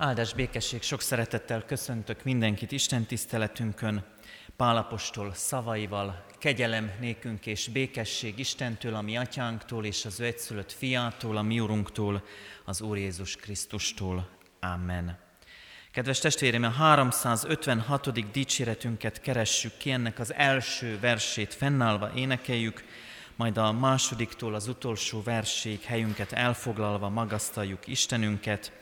Áldás békesség, sok szeretettel köszöntök mindenkit Isten tiszteletünkön, Pálapostól szavaival, kegyelem nékünk és békesség Istentől, a mi atyánktól és az ő egyszülött fiától, a mi urunktól, az Úr Jézus Krisztustól. Amen. Kedves testvérem, a 356. dicséretünket keressük ki, ennek az első versét fennállva énekeljük, majd a másodiktól az utolsó verség helyünket elfoglalva magasztaljuk Istenünket,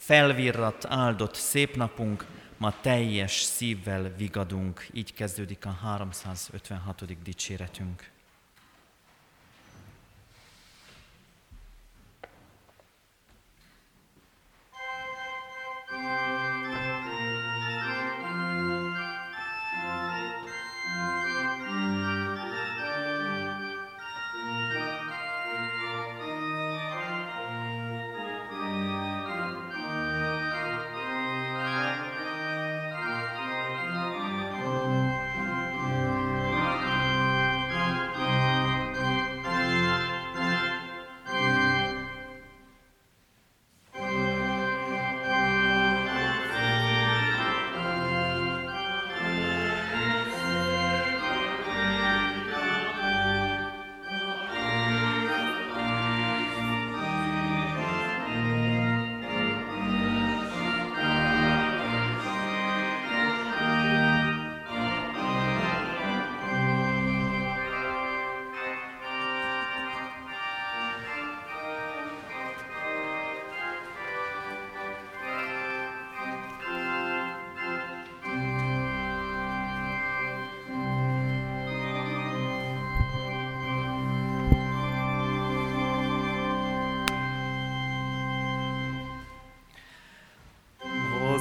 felvirrat, áldott szép napunk, ma teljes szívvel vigadunk. Így kezdődik a 356. dicséretünk.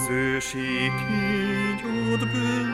Ősi kígyót bűnt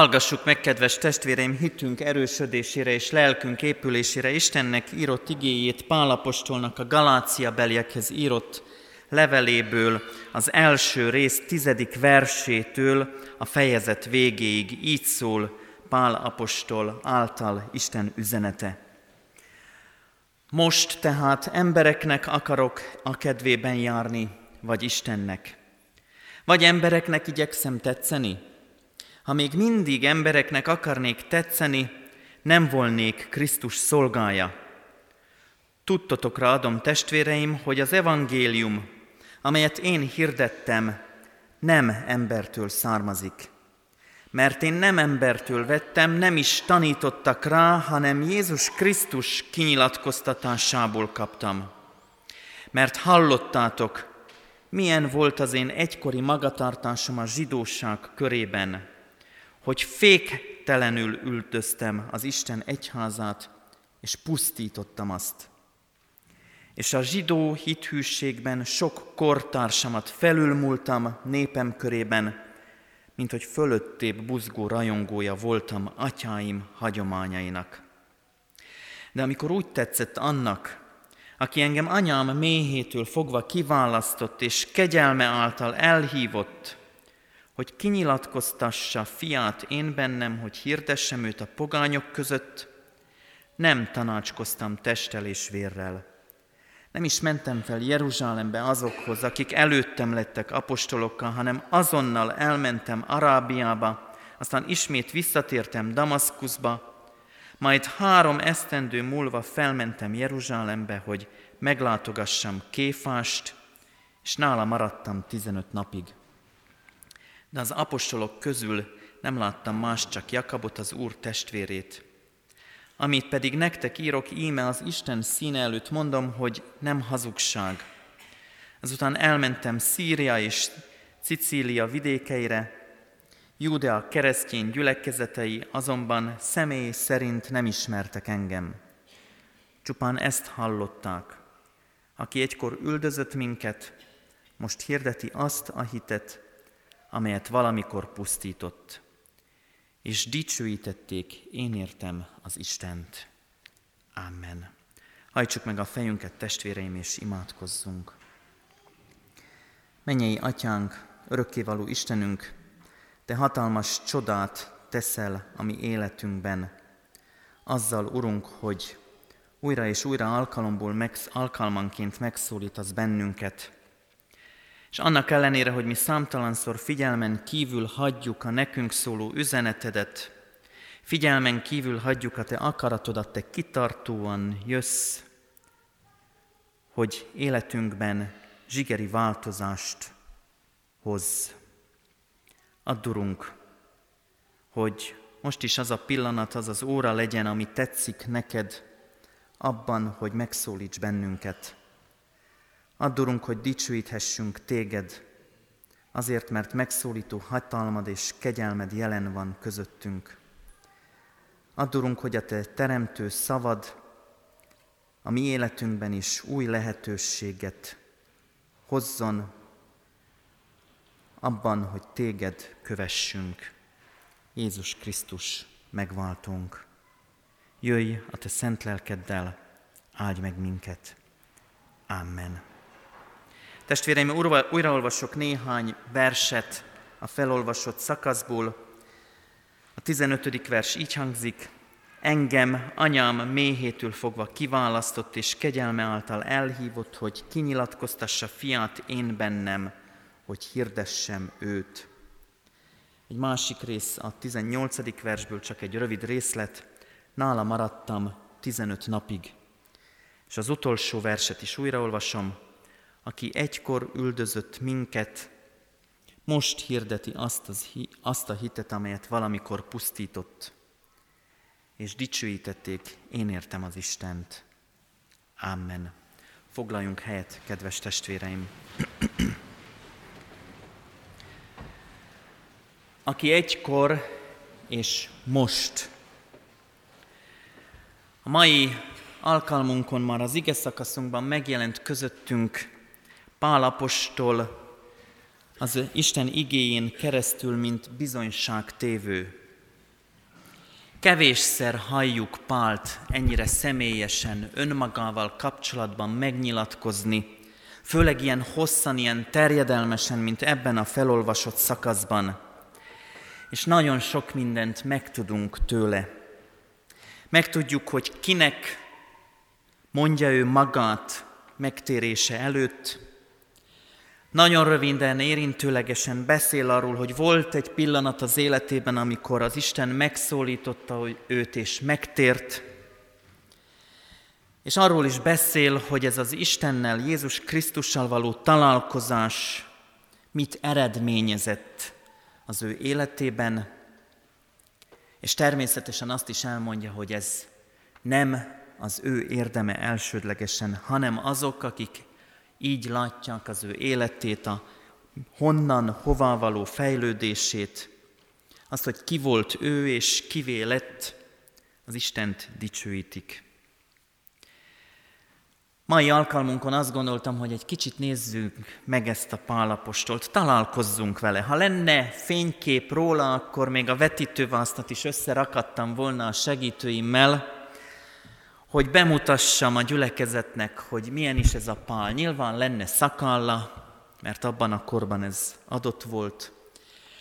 Hallgassuk meg, kedves testvéreim, hitünk erősödésére és lelkünk épülésére Istennek írott igéjét Pálapostolnak a Galácia beliekhez írott leveléből, az első rész tizedik versétől a fejezet végéig így szól Pál apostol által Isten üzenete. Most tehát embereknek akarok a kedvében járni, vagy Istennek? Vagy embereknek igyekszem tetszeni? Ha még mindig embereknek akarnék tetszeni, nem volnék Krisztus szolgája. Tudtotokra adom, testvéreim, hogy az evangélium, amelyet én hirdettem, nem embertől származik. Mert én nem embertől vettem, nem is tanítottak rá, hanem Jézus Krisztus kinyilatkoztatásából kaptam. Mert hallottátok, milyen volt az én egykori magatartásom a zsidóság körében, hogy féktelenül üldöztem az Isten egyházát, és pusztítottam azt. És a zsidó hithűségben sok kortársamat felülmúltam népem körében, mint hogy fölöttébb buzgó rajongója voltam atyáim hagyományainak. De amikor úgy tetszett annak, aki engem anyám méhétől fogva kiválasztott és kegyelme által elhívott, hogy kinyilatkoztassa fiát én bennem, hogy hirdessem őt a pogányok között, nem tanácskoztam testtel és vérrel. Nem is mentem fel Jeruzsálembe azokhoz, akik előttem lettek apostolokkal, hanem azonnal elmentem Arábiába, aztán ismét visszatértem Damaszkuszba, majd három esztendő múlva felmentem Jeruzsálembe, hogy meglátogassam Kéfást, és nála maradtam 15 napig. De az apostolok közül nem láttam más, csak Jakabot, az Úr testvérét. Amit pedig nektek írok íme az Isten színe előtt, mondom, hogy nem hazugság. Azután elmentem Szíria és Cicília vidékeire, Júdea keresztény gyülekezetei azonban személy szerint nem ismertek engem. Csupán ezt hallották. Aki egykor üldözött minket, most hirdeti azt a hitet, amelyet valamikor pusztított. És dicsőítették, én értem az Istent. Amen. Hajtsuk meg a fejünket, testvéreim, és imádkozzunk. Mennyei atyánk, örökkévaló Istenünk, te hatalmas csodát teszel a mi életünkben, azzal, Urunk, hogy újra és újra alkalomból meg, alkalmanként megszólítasz bennünket. És annak ellenére, hogy mi számtalanszor figyelmen kívül hagyjuk a nekünk szóló üzenetedet, figyelmen kívül hagyjuk a te akaratodat, te kitartóan jössz, hogy életünkben zsigeri változást hoz. Addurunk, hogy most is az a pillanat, az az óra legyen, ami tetszik neked, abban, hogy megszólíts bennünket. Addurunk, hogy dicsőíthessünk téged, azért, mert megszólító hatalmad és kegyelmed jelen van közöttünk. Addurunk, hogy a te teremtő szavad a mi életünkben is új lehetőséget hozzon abban, hogy téged kövessünk. Jézus Krisztus megváltunk. Jöjj a te szent lelkeddel, áldj meg minket. Amen. Testvéreim, újraolvasok néhány verset a felolvasott szakaszból. A 15. vers így hangzik, engem anyám méhétől fogva kiválasztott és kegyelme által elhívott, hogy kinyilatkoztassa fiát én bennem, hogy hirdessem őt. Egy másik rész a 18. versből csak egy rövid részlet, nála maradtam 15 napig. És az utolsó verset is újraolvasom, aki egykor üldözött minket, most hirdeti azt, az, azt a hitet, amelyet valamikor pusztított, és dicsőítették, én értem az Istent. Amen. Foglaljunk helyet, kedves testvéreim! aki egykor és most. A mai alkalmunkon már az ige szakaszunkban megjelent közöttünk Pál apostol az Isten igéjén keresztül, mint bizonyságtévő. Kevésszer halljuk Pált ennyire személyesen, önmagával kapcsolatban megnyilatkozni, főleg ilyen hosszan, ilyen terjedelmesen, mint ebben a felolvasott szakaszban és nagyon sok mindent megtudunk tőle. Megtudjuk, hogy kinek mondja ő magát megtérése előtt. Nagyon röviden, érintőlegesen beszél arról, hogy volt egy pillanat az életében, amikor az Isten megszólította őt és megtért, és arról is beszél, hogy ez az Istennel, Jézus Krisztussal való találkozás mit eredményezett az ő életében, és természetesen azt is elmondja, hogy ez nem az ő érdeme elsődlegesen, hanem azok, akik így látják az ő életét, a honnan, hová való fejlődését, azt, hogy ki volt ő és kivé lett, az Istent dicsőítik. Mai alkalmunkon azt gondoltam, hogy egy kicsit nézzük meg ezt a pálapostolt, találkozzunk vele. Ha lenne fénykép róla, akkor még a vetítővásztat is összerakadtam volna a segítőimmel, hogy bemutassam a gyülekezetnek, hogy milyen is ez a pál. Nyilván lenne szakalla, mert abban a korban ez adott volt.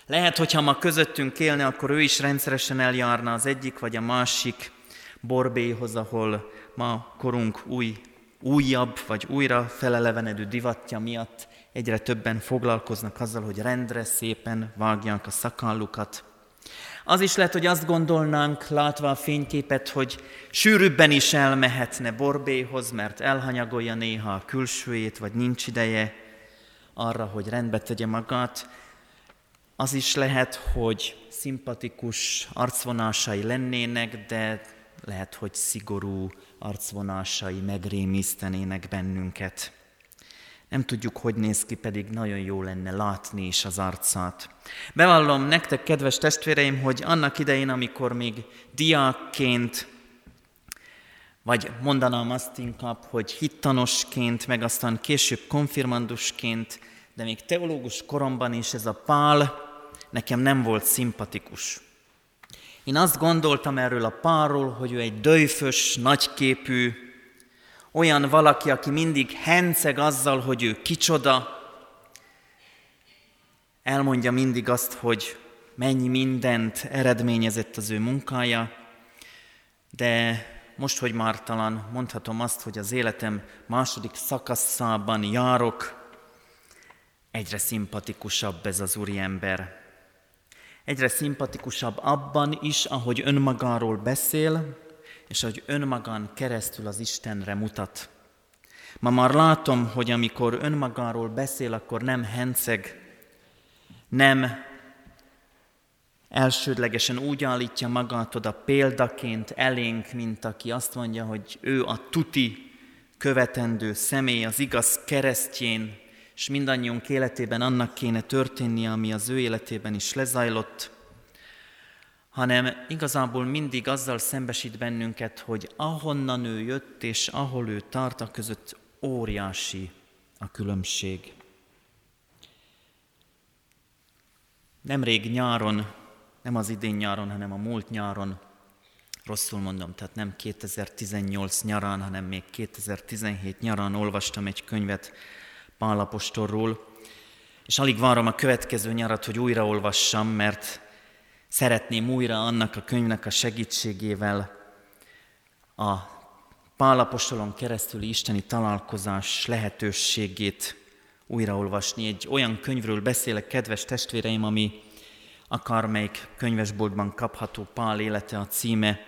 Lehet, hogyha ma közöttünk élne, akkor ő is rendszeresen eljárna az egyik vagy a másik borbéhoz, ahol ma korunk új újabb vagy újra felelevenedő divatja miatt egyre többen foglalkoznak azzal, hogy rendre szépen vágják a szakallukat. Az is lehet, hogy azt gondolnánk, látva a fényképet, hogy sűrűbben is elmehetne Borbéhoz, mert elhanyagolja néha a külsőjét, vagy nincs ideje arra, hogy rendbe tegye magát. Az is lehet, hogy szimpatikus arcvonásai lennének, de lehet, hogy szigorú arcvonásai megrémisztenének bennünket. Nem tudjuk, hogy néz ki, pedig nagyon jó lenne látni is az arcát. Bevallom nektek, kedves testvéreim, hogy annak idején, amikor még diákként, vagy mondanám azt inkább, hogy hittanosként, meg aztán később konfirmandusként, de még teológus koromban is ez a pál nekem nem volt szimpatikus. Én azt gondoltam erről a párról, hogy ő egy döjfös, nagyképű, olyan valaki, aki mindig henceg azzal, hogy ő kicsoda, elmondja mindig azt, hogy mennyi mindent eredményezett az ő munkája, de most, hogy már talán mondhatom azt, hogy az életem második szakaszában járok, egyre szimpatikusabb ez az úriember. Egyre szimpatikusabb abban is, ahogy önmagáról beszél, és ahogy önmagán keresztül az Istenre mutat. Ma már látom, hogy amikor önmagáról beszél, akkor nem henceg, nem elsődlegesen úgy állítja magát oda példaként elénk, mint aki azt mondja, hogy ő a tuti követendő személy, az igaz keresztjén, és mindannyiunk életében annak kéne történnie, ami az ő életében is lezajlott, hanem igazából mindig azzal szembesít bennünket, hogy ahonnan ő jött és ahol ő tart, a között óriási a különbség. Nemrég nyáron, nem az idén nyáron, hanem a múlt nyáron, rosszul mondom, tehát nem 2018 nyarán, hanem még 2017 nyarán olvastam egy könyvet Pálapostorról, és alig várom a következő nyarat, hogy újraolvassam, mert szeretném újra annak a könyvnek a segítségével a Pálapostolon keresztüli isteni találkozás lehetőségét újraolvasni. Egy olyan könyvről beszélek, kedves testvéreim, ami akármelyik könyvesboltban kapható Pál élete a címe,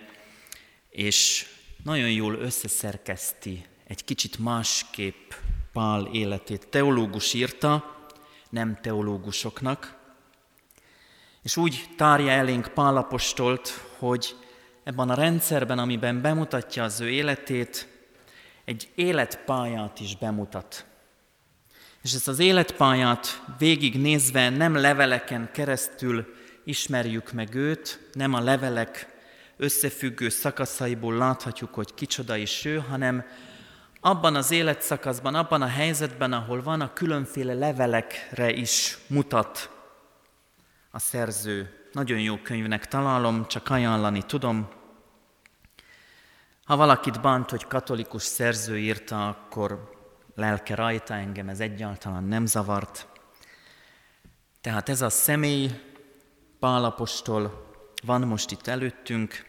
és nagyon jól összeszerkeszti egy kicsit másképp Pál életét. Teológus írta, nem teológusoknak, és úgy tárja elénk Pálapostolt, hogy ebben a rendszerben, amiben bemutatja az ő életét, egy életpályát is bemutat. És ezt az életpályát végignézve nem leveleken keresztül ismerjük meg őt, nem a levelek összefüggő szakaszaiból láthatjuk, hogy kicsoda is ő, hanem abban az életszakaszban, abban a helyzetben, ahol van, a különféle levelekre is mutat a szerző. Nagyon jó könyvnek találom, csak ajánlani tudom. Ha valakit bánt, hogy katolikus szerző írta, akkor lelke rajta, engem ez egyáltalán nem zavart. Tehát ez a személy, Pálapostól van most itt előttünk,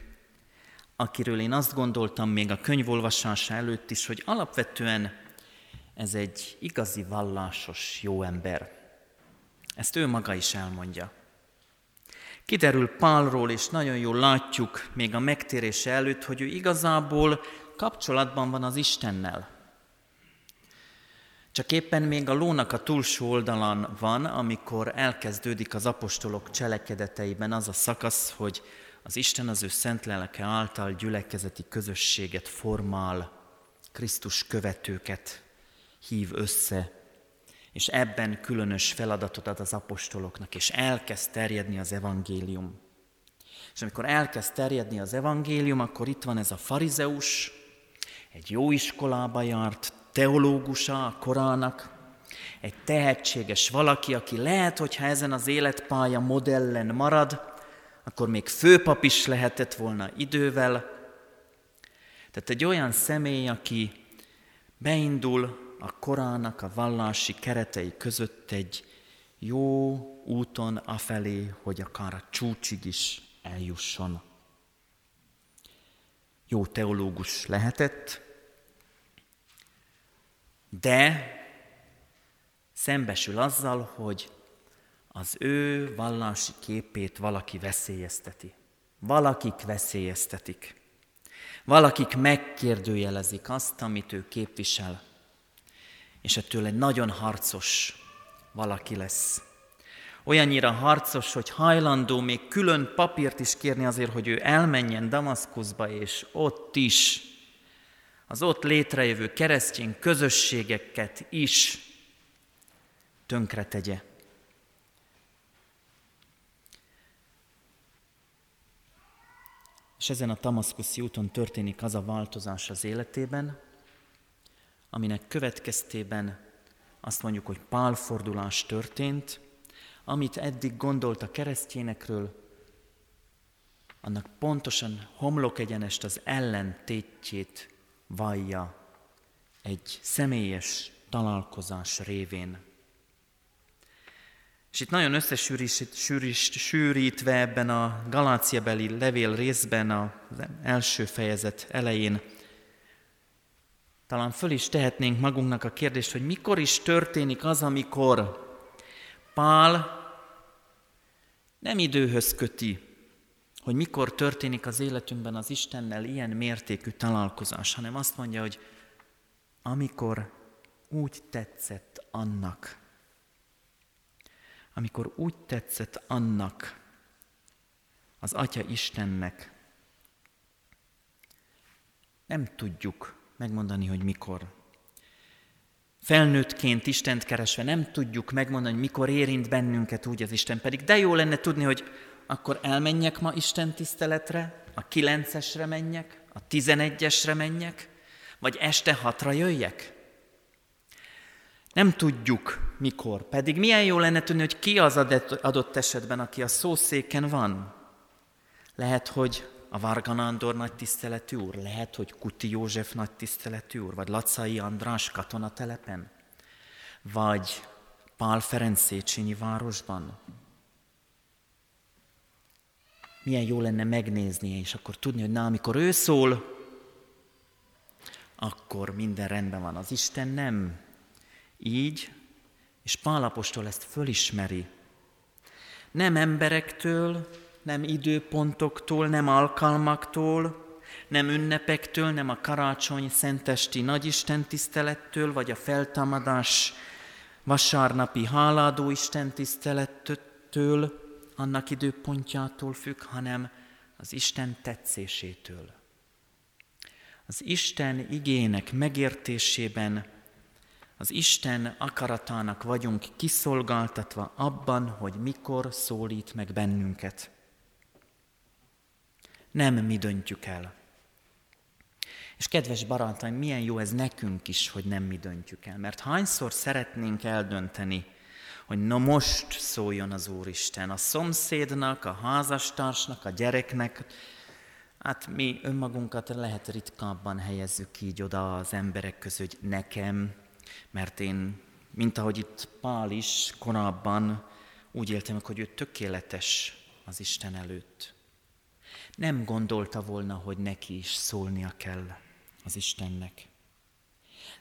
akiről én azt gondoltam még a könyvolvasása előtt is, hogy alapvetően ez egy igazi vallásos jó ember. Ezt ő maga is elmondja. Kiderül Pálról, és nagyon jól látjuk még a megtérése előtt, hogy ő igazából kapcsolatban van az Istennel. Csak éppen még a lónak a túlsó oldalán van, amikor elkezdődik az apostolok cselekedeteiben az a szakasz, hogy az Isten az ő szent lelke által gyülekezeti közösséget formál, Krisztus követőket hív össze, és ebben különös feladatot ad az apostoloknak, és elkezd terjedni az evangélium. És amikor elkezd terjedni az evangélium, akkor itt van ez a farizeus, egy jó iskolába járt, teológusa a korának, egy tehetséges valaki, aki lehet, hogyha ezen az életpálya modellen marad, akkor még főpap is lehetett volna idővel. Tehát egy olyan személy, aki beindul a korának a vallási keretei között egy jó úton afelé, hogy akár a csúcsig is eljusson. Jó teológus lehetett, de szembesül azzal, hogy az ő vallási képét valaki veszélyezteti. Valakik veszélyeztetik. Valakik megkérdőjelezik azt, amit ő képvisel. És ettől egy nagyon harcos valaki lesz. Olyannyira harcos, hogy hajlandó még külön papírt is kérni azért, hogy ő elmenjen Damaszkuszba, és ott is, az ott létrejövő keresztény közösségeket is tönkretegye. És ezen a Tamaszkuszi úton történik az a változás az életében, aminek következtében azt mondjuk, hogy pálfordulás történt, amit eddig gondolt a keresztényekről, annak pontosan homlok egyenest az ellentétjét vallja egy személyes találkozás révén. És itt nagyon összesűrítve ebben a Galáciabeli levél részben, az első fejezet elején, talán föl is tehetnénk magunknak a kérdést, hogy mikor is történik az, amikor Pál nem időhöz köti, hogy mikor történik az életünkben az Istennel ilyen mértékű találkozás, hanem azt mondja, hogy amikor úgy tetszett annak, amikor úgy tetszett annak, az Atya Istennek, nem tudjuk megmondani, hogy mikor. Felnőttként Istent keresve nem tudjuk megmondani, hogy mikor érint bennünket úgy az Isten. Pedig de jó lenne tudni, hogy akkor elmenjek ma Isten tiszteletre, a kilencesre menjek, a tizenegyesre menjek, vagy este hatra jöjjek. Nem tudjuk mikor, pedig milyen jó lenne tudni, hogy ki az adott esetben, aki a szószéken van. Lehet, hogy a Varga Nándor nagy tiszteletű úr, lehet, hogy Kuti József nagy tiszteletű úr, vagy Lacai András katonatelepen, vagy Pál Ferenc Széchenyi városban. Milyen jó lenne megnézni, és akkor tudni, hogy na, amikor ő szól, akkor minden rendben van. Az Isten nem így, és Pálapostól ezt fölismeri. Nem emberektől, nem időpontoktól, nem alkalmaktól, nem ünnepektől, nem a karácsony szentesti nagyisten tisztelettől, vagy a feltámadás vasárnapi háládó Isten tisztelettől, annak időpontjától függ, hanem az Isten tetszésétől. Az Isten igének megértésében az Isten akaratának vagyunk kiszolgáltatva abban, hogy mikor szólít meg bennünket. Nem mi döntjük el. És kedves barátaim, milyen jó ez nekünk is, hogy nem mi döntjük el. Mert hányszor szeretnénk eldönteni, hogy na most szóljon az Úristen a szomszédnak, a házastársnak, a gyereknek, Hát mi önmagunkat lehet ritkábban helyezzük így oda az emberek között, hogy nekem, mert én, mint ahogy itt Pál is korábban úgy éltem, hogy ő tökéletes az Isten előtt. Nem gondolta volna, hogy neki is szólnia kell az Istennek.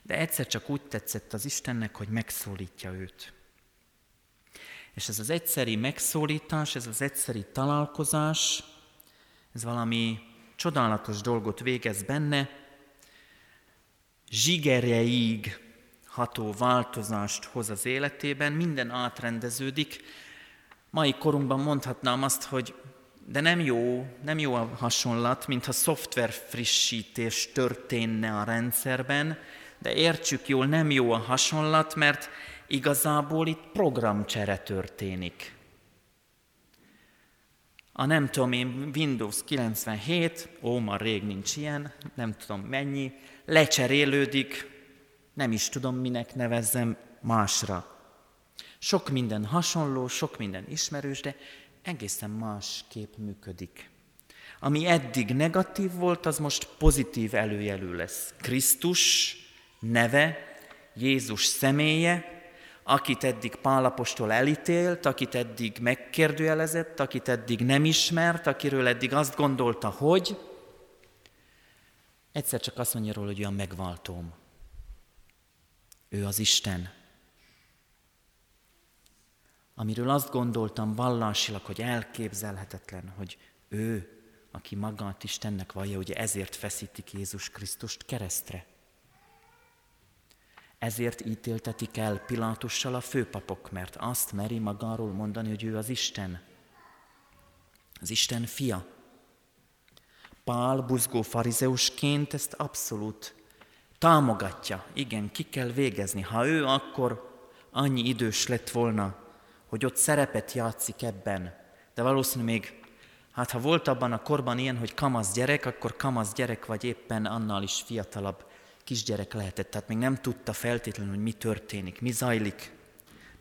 De egyszer csak úgy tetszett az Istennek, hogy megszólítja őt. És ez az egyszeri megszólítás, ez az egyszeri találkozás, ez valami csodálatos dolgot végez benne, zsigereig ható változást hoz az életében, minden átrendeződik. Mai korunkban mondhatnám azt, hogy de nem jó, nem jó a hasonlat, mintha szoftver frissítés történne a rendszerben, de értsük jól, nem jó a hasonlat, mert igazából itt programcsere történik. A nem tudom én, Windows 97, ó, ma rég nincs ilyen, nem tudom mennyi, lecserélődik Nem is tudom, minek nevezzem másra. Sok minden hasonló, sok minden ismerős, de egészen másképp működik. Ami eddig negatív volt, az most pozitív előjelű lesz. Krisztus neve, Jézus személye, akit eddig Pálapostól elítélt, akit eddig megkérdőjelezett, akit eddig nem ismert, akiről eddig azt gondolta, hogy egyszer csak azt mondja róla, hogy olyan megváltóm. Ő az Isten. Amiről azt gondoltam vallásilag, hogy elképzelhetetlen, hogy ő, aki magát Istennek vallja, ugye ezért feszítik Jézus Krisztust keresztre. Ezért ítéltetik el Pilátussal a főpapok, mert azt meri magáról mondani, hogy ő az Isten. Az Isten fia. Pál buzgó farizeusként ezt abszolút támogatja. Igen, ki kell végezni. Ha ő akkor annyi idős lett volna, hogy ott szerepet játszik ebben, de valószínűleg még, hát ha volt abban a korban ilyen, hogy kamasz gyerek, akkor kamasz gyerek vagy éppen annál is fiatalabb kisgyerek lehetett, tehát még nem tudta feltétlenül, hogy mi történik, mi zajlik,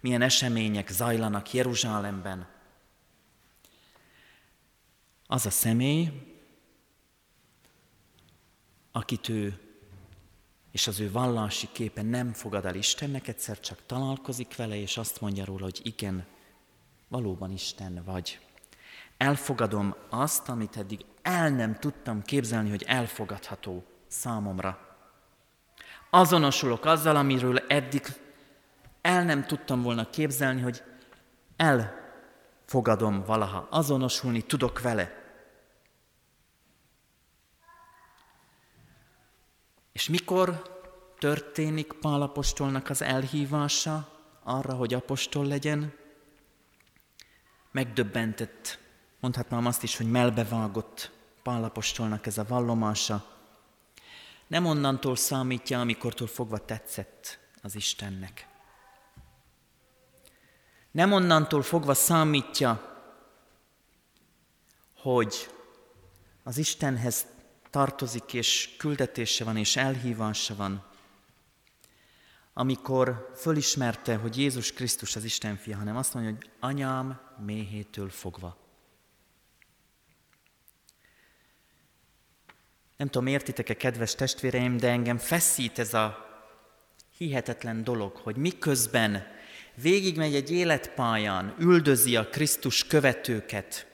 milyen események zajlanak Jeruzsálemben. Az a személy, akit ő és az ő vallási képe nem fogad el Istennek, egyszer csak találkozik vele, és azt mondja róla, hogy igen, valóban Isten vagy. Elfogadom azt, amit eddig el nem tudtam képzelni, hogy elfogadható számomra. Azonosulok azzal, amiről eddig el nem tudtam volna képzelni, hogy elfogadom valaha, azonosulni tudok vele. És mikor történik Pálapostolnak az elhívása arra, hogy apostol legyen? Megdöbbentett, mondhatnám azt is, hogy melbevágott Pálapostolnak ez a vallomása. Nem onnantól számítja, amikortól fogva tetszett az Istennek. Nem onnantól fogva számítja, hogy az Istenhez tartozik, és küldetése van, és elhívása van, amikor fölismerte, hogy Jézus Krisztus az Isten fia, hanem azt mondja, hogy anyám méhétől fogva. Nem tudom, értitek-e, kedves testvéreim, de engem feszít ez a hihetetlen dolog, hogy miközben végigmegy egy életpályán, üldözi a Krisztus követőket,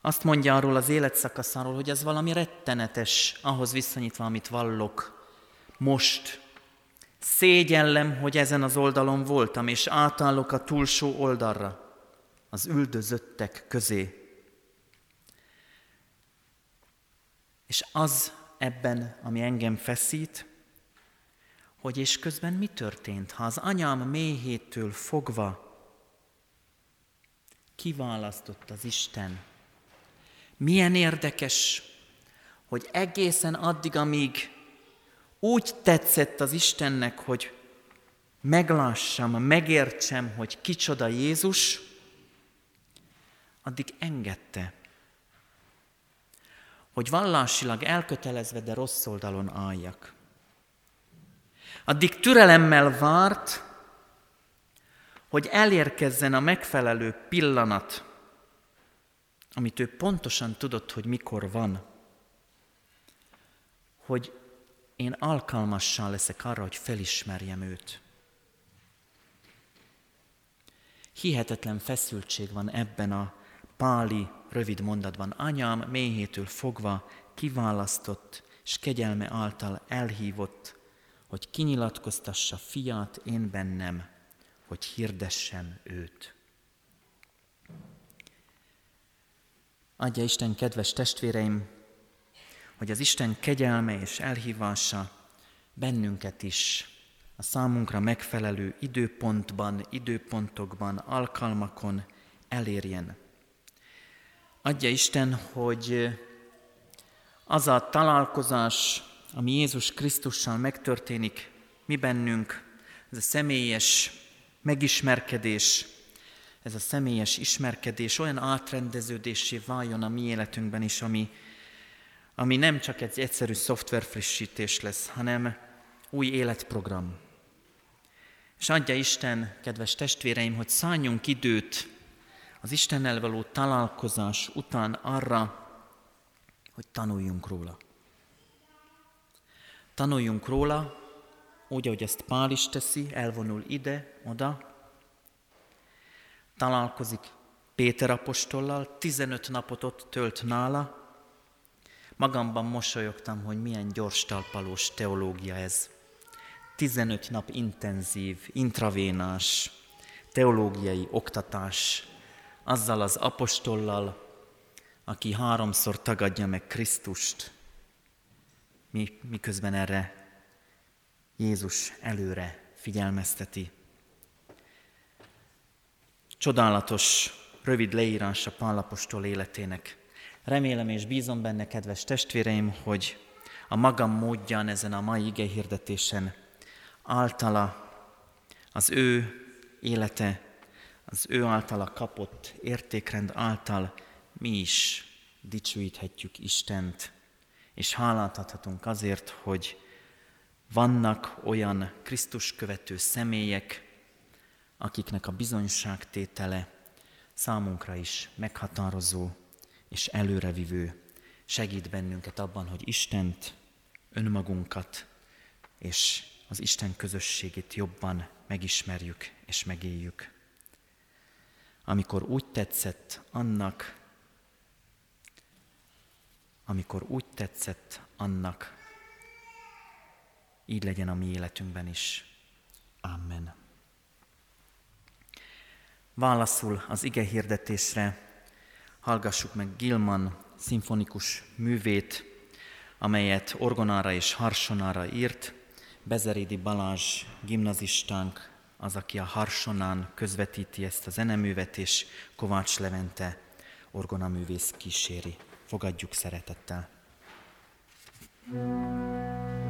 azt mondja arról az életszakaszáról, hogy ez valami rettenetes, ahhoz viszonyítva, amit vallok most. Szégyellem, hogy ezen az oldalon voltam, és átállok a túlsó oldalra, az üldözöttek közé. És az ebben, ami engem feszít, hogy és közben mi történt, ha az anyám méhétől fogva kiválasztott az Isten. Milyen érdekes, hogy egészen addig, amíg úgy tetszett az Istennek, hogy meglássam, megértsem, hogy kicsoda Jézus, addig engedte, hogy vallásilag elkötelezve, de rossz oldalon álljak. Addig türelemmel várt, hogy elérkezzen a megfelelő pillanat, amit ő pontosan tudott, hogy mikor van, hogy én alkalmassal leszek arra, hogy felismerjem őt. Hihetetlen feszültség van ebben a páli rövid mondatban. Anyám méhétől fogva kiválasztott és kegyelme által elhívott, hogy kinyilatkoztassa fiát én bennem, hogy hirdessem őt. Adja Isten, kedves testvéreim, hogy az Isten kegyelme és elhívása bennünket is a számunkra megfelelő időpontban, időpontokban, alkalmakon elérjen. Adja Isten, hogy az a találkozás, ami Jézus Krisztussal megtörténik mi bennünk, ez a személyes megismerkedés, ez a személyes ismerkedés olyan átrendeződésé váljon a mi életünkben is, ami, ami nem csak egy egyszerű szoftver frissítés lesz, hanem új életprogram. És adja Isten, kedves testvéreim, hogy szálljunk időt az Istennel való találkozás után arra, hogy tanuljunk róla. Tanuljunk róla, úgy, ahogy ezt Pál is teszi, elvonul ide, oda, találkozik Péter apostollal, 15 napot ott tölt nála, magamban mosolyogtam, hogy milyen gyors talpalós teológia ez. 15 nap intenzív, intravénás, teológiai oktatás, azzal az apostollal, aki háromszor tagadja meg Krisztust, mi, miközben erre Jézus előre figyelmezteti. Csodálatos, rövid leírása Pálapostól életének. Remélem és bízom benne, kedves testvéreim, hogy a magam módján ezen a mai ige hirdetésen általa az ő élete, az ő általa kapott értékrend által mi is dicsőíthetjük Istent, és hálát adhatunk azért, hogy vannak olyan Krisztus követő személyek, akiknek a bizonyságtétele számunkra is meghatározó és előrevivő, segít bennünket abban, hogy Istent, önmagunkat és az Isten közösségét jobban megismerjük és megéljük. Amikor úgy tetszett annak, amikor úgy tetszett annak, így legyen a mi életünkben is. Amen. Válaszul az ige hirdetésre hallgassuk meg Gilman szimfonikus művét, amelyet orgonára és harsonára írt. Bezerédi Balázs gimnazistánk az, aki a harsonán közvetíti ezt a zeneművet, és Kovács Levente orgonaművész kíséri. Fogadjuk szeretettel. thank you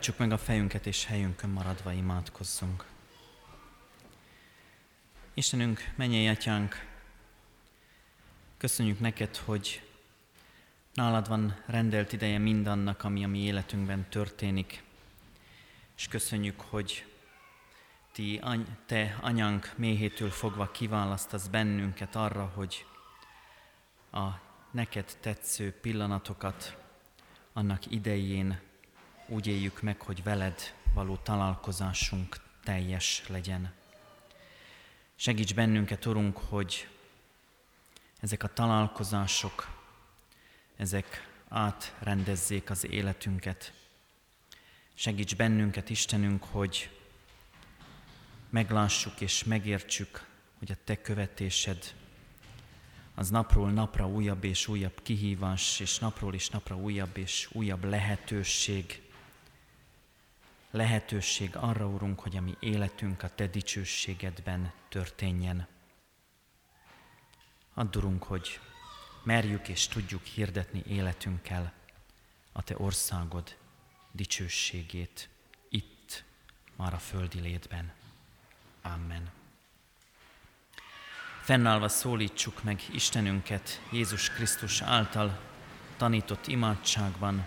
Hajtsuk meg a fejünket, és helyünkön maradva imádkozzunk. Istenünk, mennyei atyánk, köszönjük neked, hogy nálad van rendelt ideje mindannak, ami a mi életünkben történik. És köszönjük, hogy ti, te anyánk méhétől fogva kiválasztasz bennünket arra, hogy a neked tetsző pillanatokat annak idején úgy éljük meg, hogy veled való találkozásunk teljes legyen. Segíts bennünket, Urunk, hogy ezek a találkozások, ezek átrendezzék az életünket. Segíts bennünket, Istenünk, hogy meglássuk és megértsük, hogy a Te követésed az napról napra újabb és újabb kihívás, és napról is napra újabb és újabb lehetőség. Lehetőség arra, Urunk, hogy a mi életünk a Te dicsőségedben történjen. Add, Urunk, hogy merjük és tudjuk hirdetni életünkkel a Te országod dicsőségét itt, már a földi létben. Amen. Fennállva szólítsuk meg Istenünket Jézus Krisztus által tanított imádságban.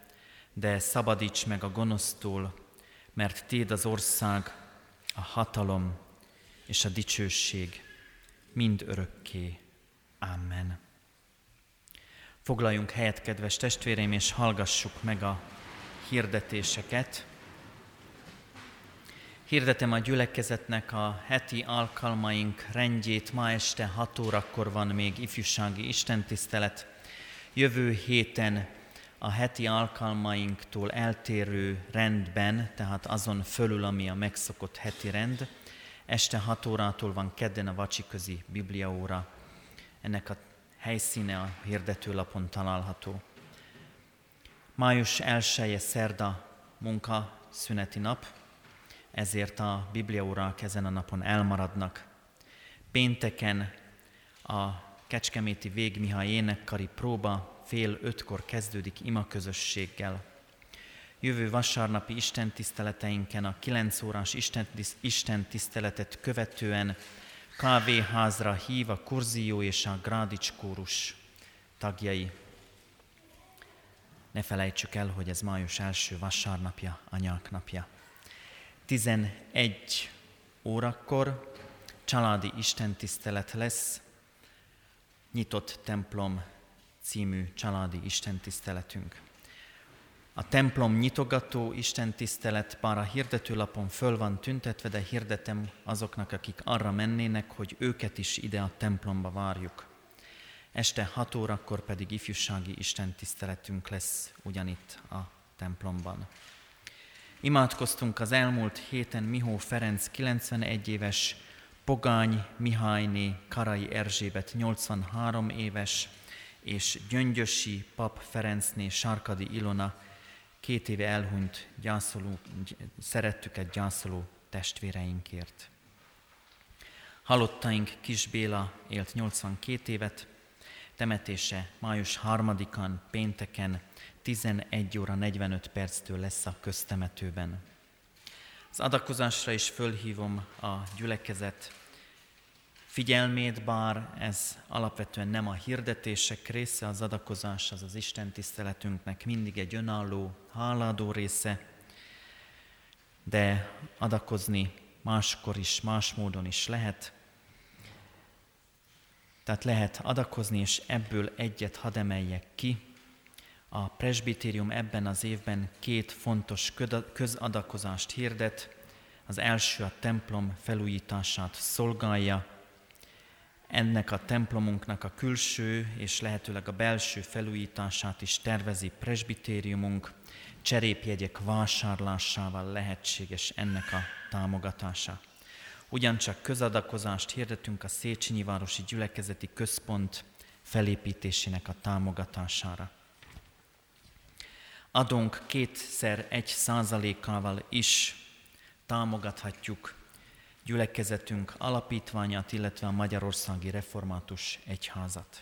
de szabadíts meg a gonosztól, mert Téd az ország, a hatalom és a dicsőség mind örökké. Amen. Foglaljunk helyet, kedves testvéreim, és hallgassuk meg a hirdetéseket. Hirdetem a gyülekezetnek a heti alkalmaink rendjét. Ma este 6 órakor van még ifjúsági istentisztelet. Jövő héten a heti alkalmainktól eltérő rendben, tehát azon fölül, ami a megszokott heti rend. Este 6 órától van kedden a vacsiközi bibliaóra. Ennek a helyszíne a hirdetőlapon található. Május 1 szerda munka szüneti nap, ezért a bibliaórák ezen a napon elmaradnak. Pénteken a Kecskeméti Végmihály énekkari próba fél ötkor kezdődik ima közösséggel. Jövő vasárnapi istentiszteleteinken a 9 órás istentiszteletet követően kávéházra hív a Kurzió és a Grádics kórus tagjai. Ne felejtsük el, hogy ez május első vasárnapja, anyák napja. 11 órakor családi istentisztelet lesz, nyitott templom című családi istentiszteletünk. A templom nyitogató istentisztelet bár a hirdetőlapon föl van tüntetve, de hirdetem azoknak, akik arra mennének, hogy őket is ide a templomba várjuk. Este 6 órakor pedig ifjúsági istentiszteletünk lesz ugyanitt a templomban. Imádkoztunk az elmúlt héten Mihó Ferenc 91 éves, Pogány Mihályné Karai Erzsébet 83 éves, és Gyöngyösi Pap Ferencné Sarkadi Ilona két éve elhunyt gyászoló, szerettüket gyászoló testvéreinkért. Halottaink Kis Béla élt 82 évet, temetése május 3-án, pénteken 11 óra 45 perctől lesz a köztemetőben. Az adakozásra is fölhívom a gyülekezet figyelmét, bár ez alapvetően nem a hirdetések része, az adakozás az az Isten tiszteletünknek mindig egy önálló, háládó része, de adakozni máskor is, más módon is lehet. Tehát lehet adakozni, és ebből egyet hadd emeljek ki, a presbitérium ebben az évben két fontos közadakozást hirdet. Az első a templom felújítását szolgálja. Ennek a templomunknak a külső és lehetőleg a belső felújítását is tervezi presbitériumunk. cserépjegyek vásárlásával lehetséges ennek a támogatása. Ugyancsak közadakozást hirdetünk a Széchenyi Városi Gyülekezeti Központ felépítésének a támogatására. Adunk kétszer egy százalékával is támogathatjuk gyülekezetünk alapítványát, illetve a Magyarországi Református Egyházat.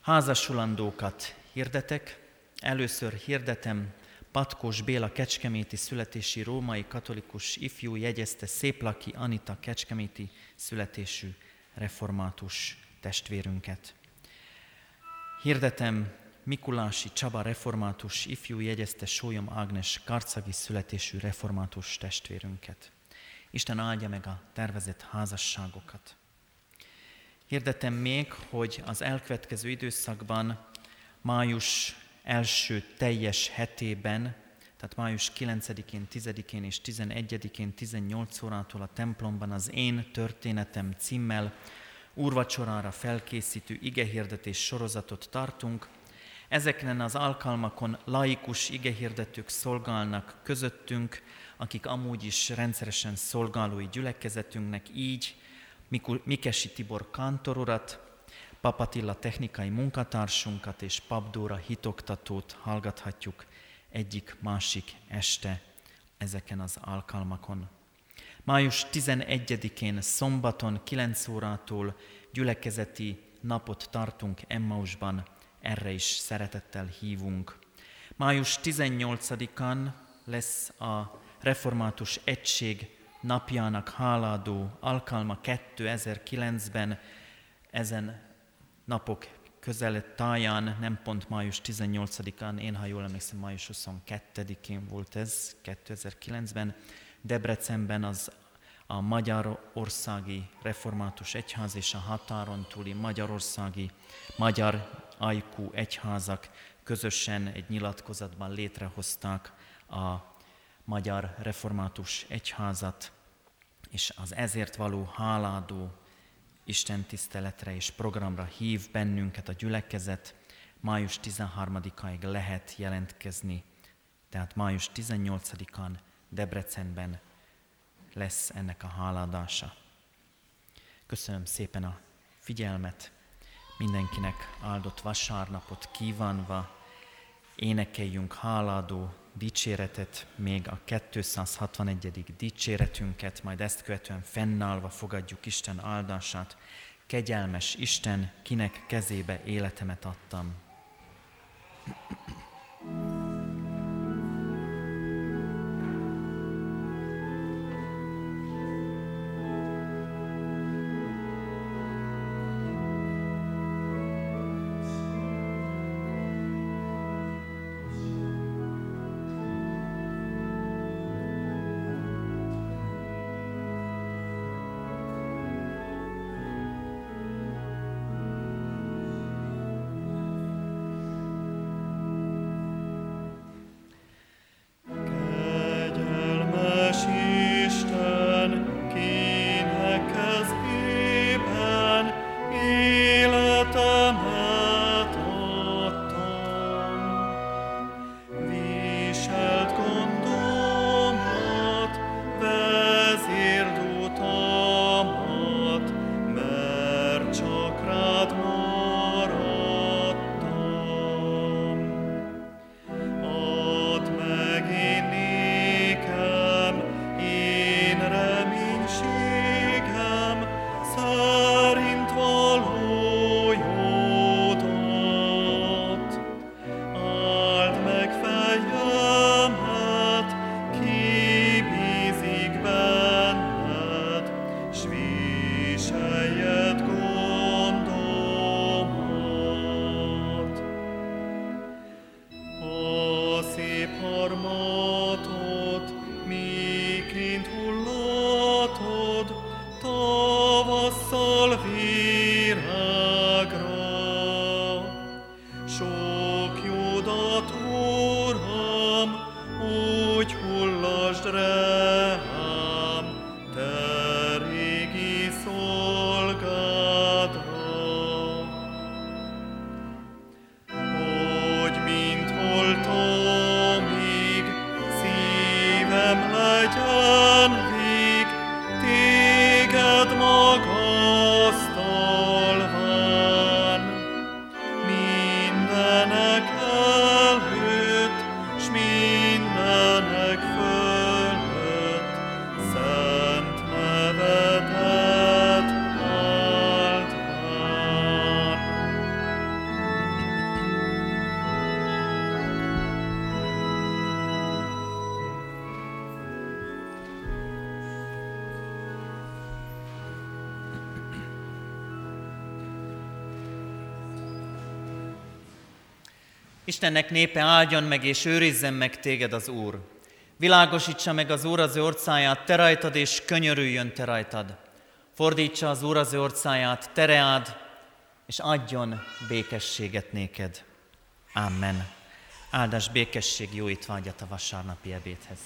Házasulandókat hirdetek. Először hirdetem Patkós Béla kecskeméti születési római katolikus ifjú jegyezte Széplaki Anita kecskeméti születésű református testvérünket. Hirdetem Mikulási Csaba református ifjú jegyezte Sólyom Ágnes karcagi születésű református testvérünket. Isten áldja meg a tervezett házasságokat. Hirdetem még, hogy az elkövetkező időszakban május első teljes hetében, tehát május 9-én, 10-én és 11-én 18 órától a templomban az Én történetem címmel úrvacsorára felkészítő igehirdetés sorozatot tartunk. Ezeken az alkalmakon laikus igehirdetők szolgálnak közöttünk, akik amúgy is rendszeresen szolgálói gyülekezetünknek, így Mikesi Tibor kantororat, Papatilla technikai munkatársunkat és Papdóra hitoktatót hallgathatjuk egyik-másik este ezeken az alkalmakon. Május 11-én szombaton 9 órától gyülekezeti napot tartunk Emmausban, erre is szeretettel hívunk. Május 18-án lesz a Református Egység napjának háládó alkalma 2009-ben ezen napok közel táján, nem pont május 18-án, én ha jól emlékszem, május 22-én volt ez 2009-ben, Debrecenben az a Magyarországi Református Egyház és a határon túli Magyarországi Magyar Ajkú Egyházak közösen egy nyilatkozatban létrehozták a Magyar Református Egyházat, és az ezért való háládó Isten tiszteletre és programra hív bennünket a gyülekezet. Május 13-áig lehet jelentkezni, tehát május 18-án Debrecenben lesz ennek a háladása. Köszönöm szépen a figyelmet, mindenkinek áldott vasárnapot kívánva, énekeljünk háládó dicséretet, még a 261. dicséretünket, majd ezt követően fennállva fogadjuk Isten áldását. Kegyelmes Isten, kinek kezébe életemet adtam. Lord. Istennek népe áldjon meg és őrizzen meg téged az Úr. Világosítsa meg az Úr az ő orcáját te rajtad, és könyörüljön te rajtad. Fordítsa az Úr az ő orcáját te reád, és adjon békességet néked. Amen. Áldás békesség, jó itt vágyat a vasárnapi ebédhez.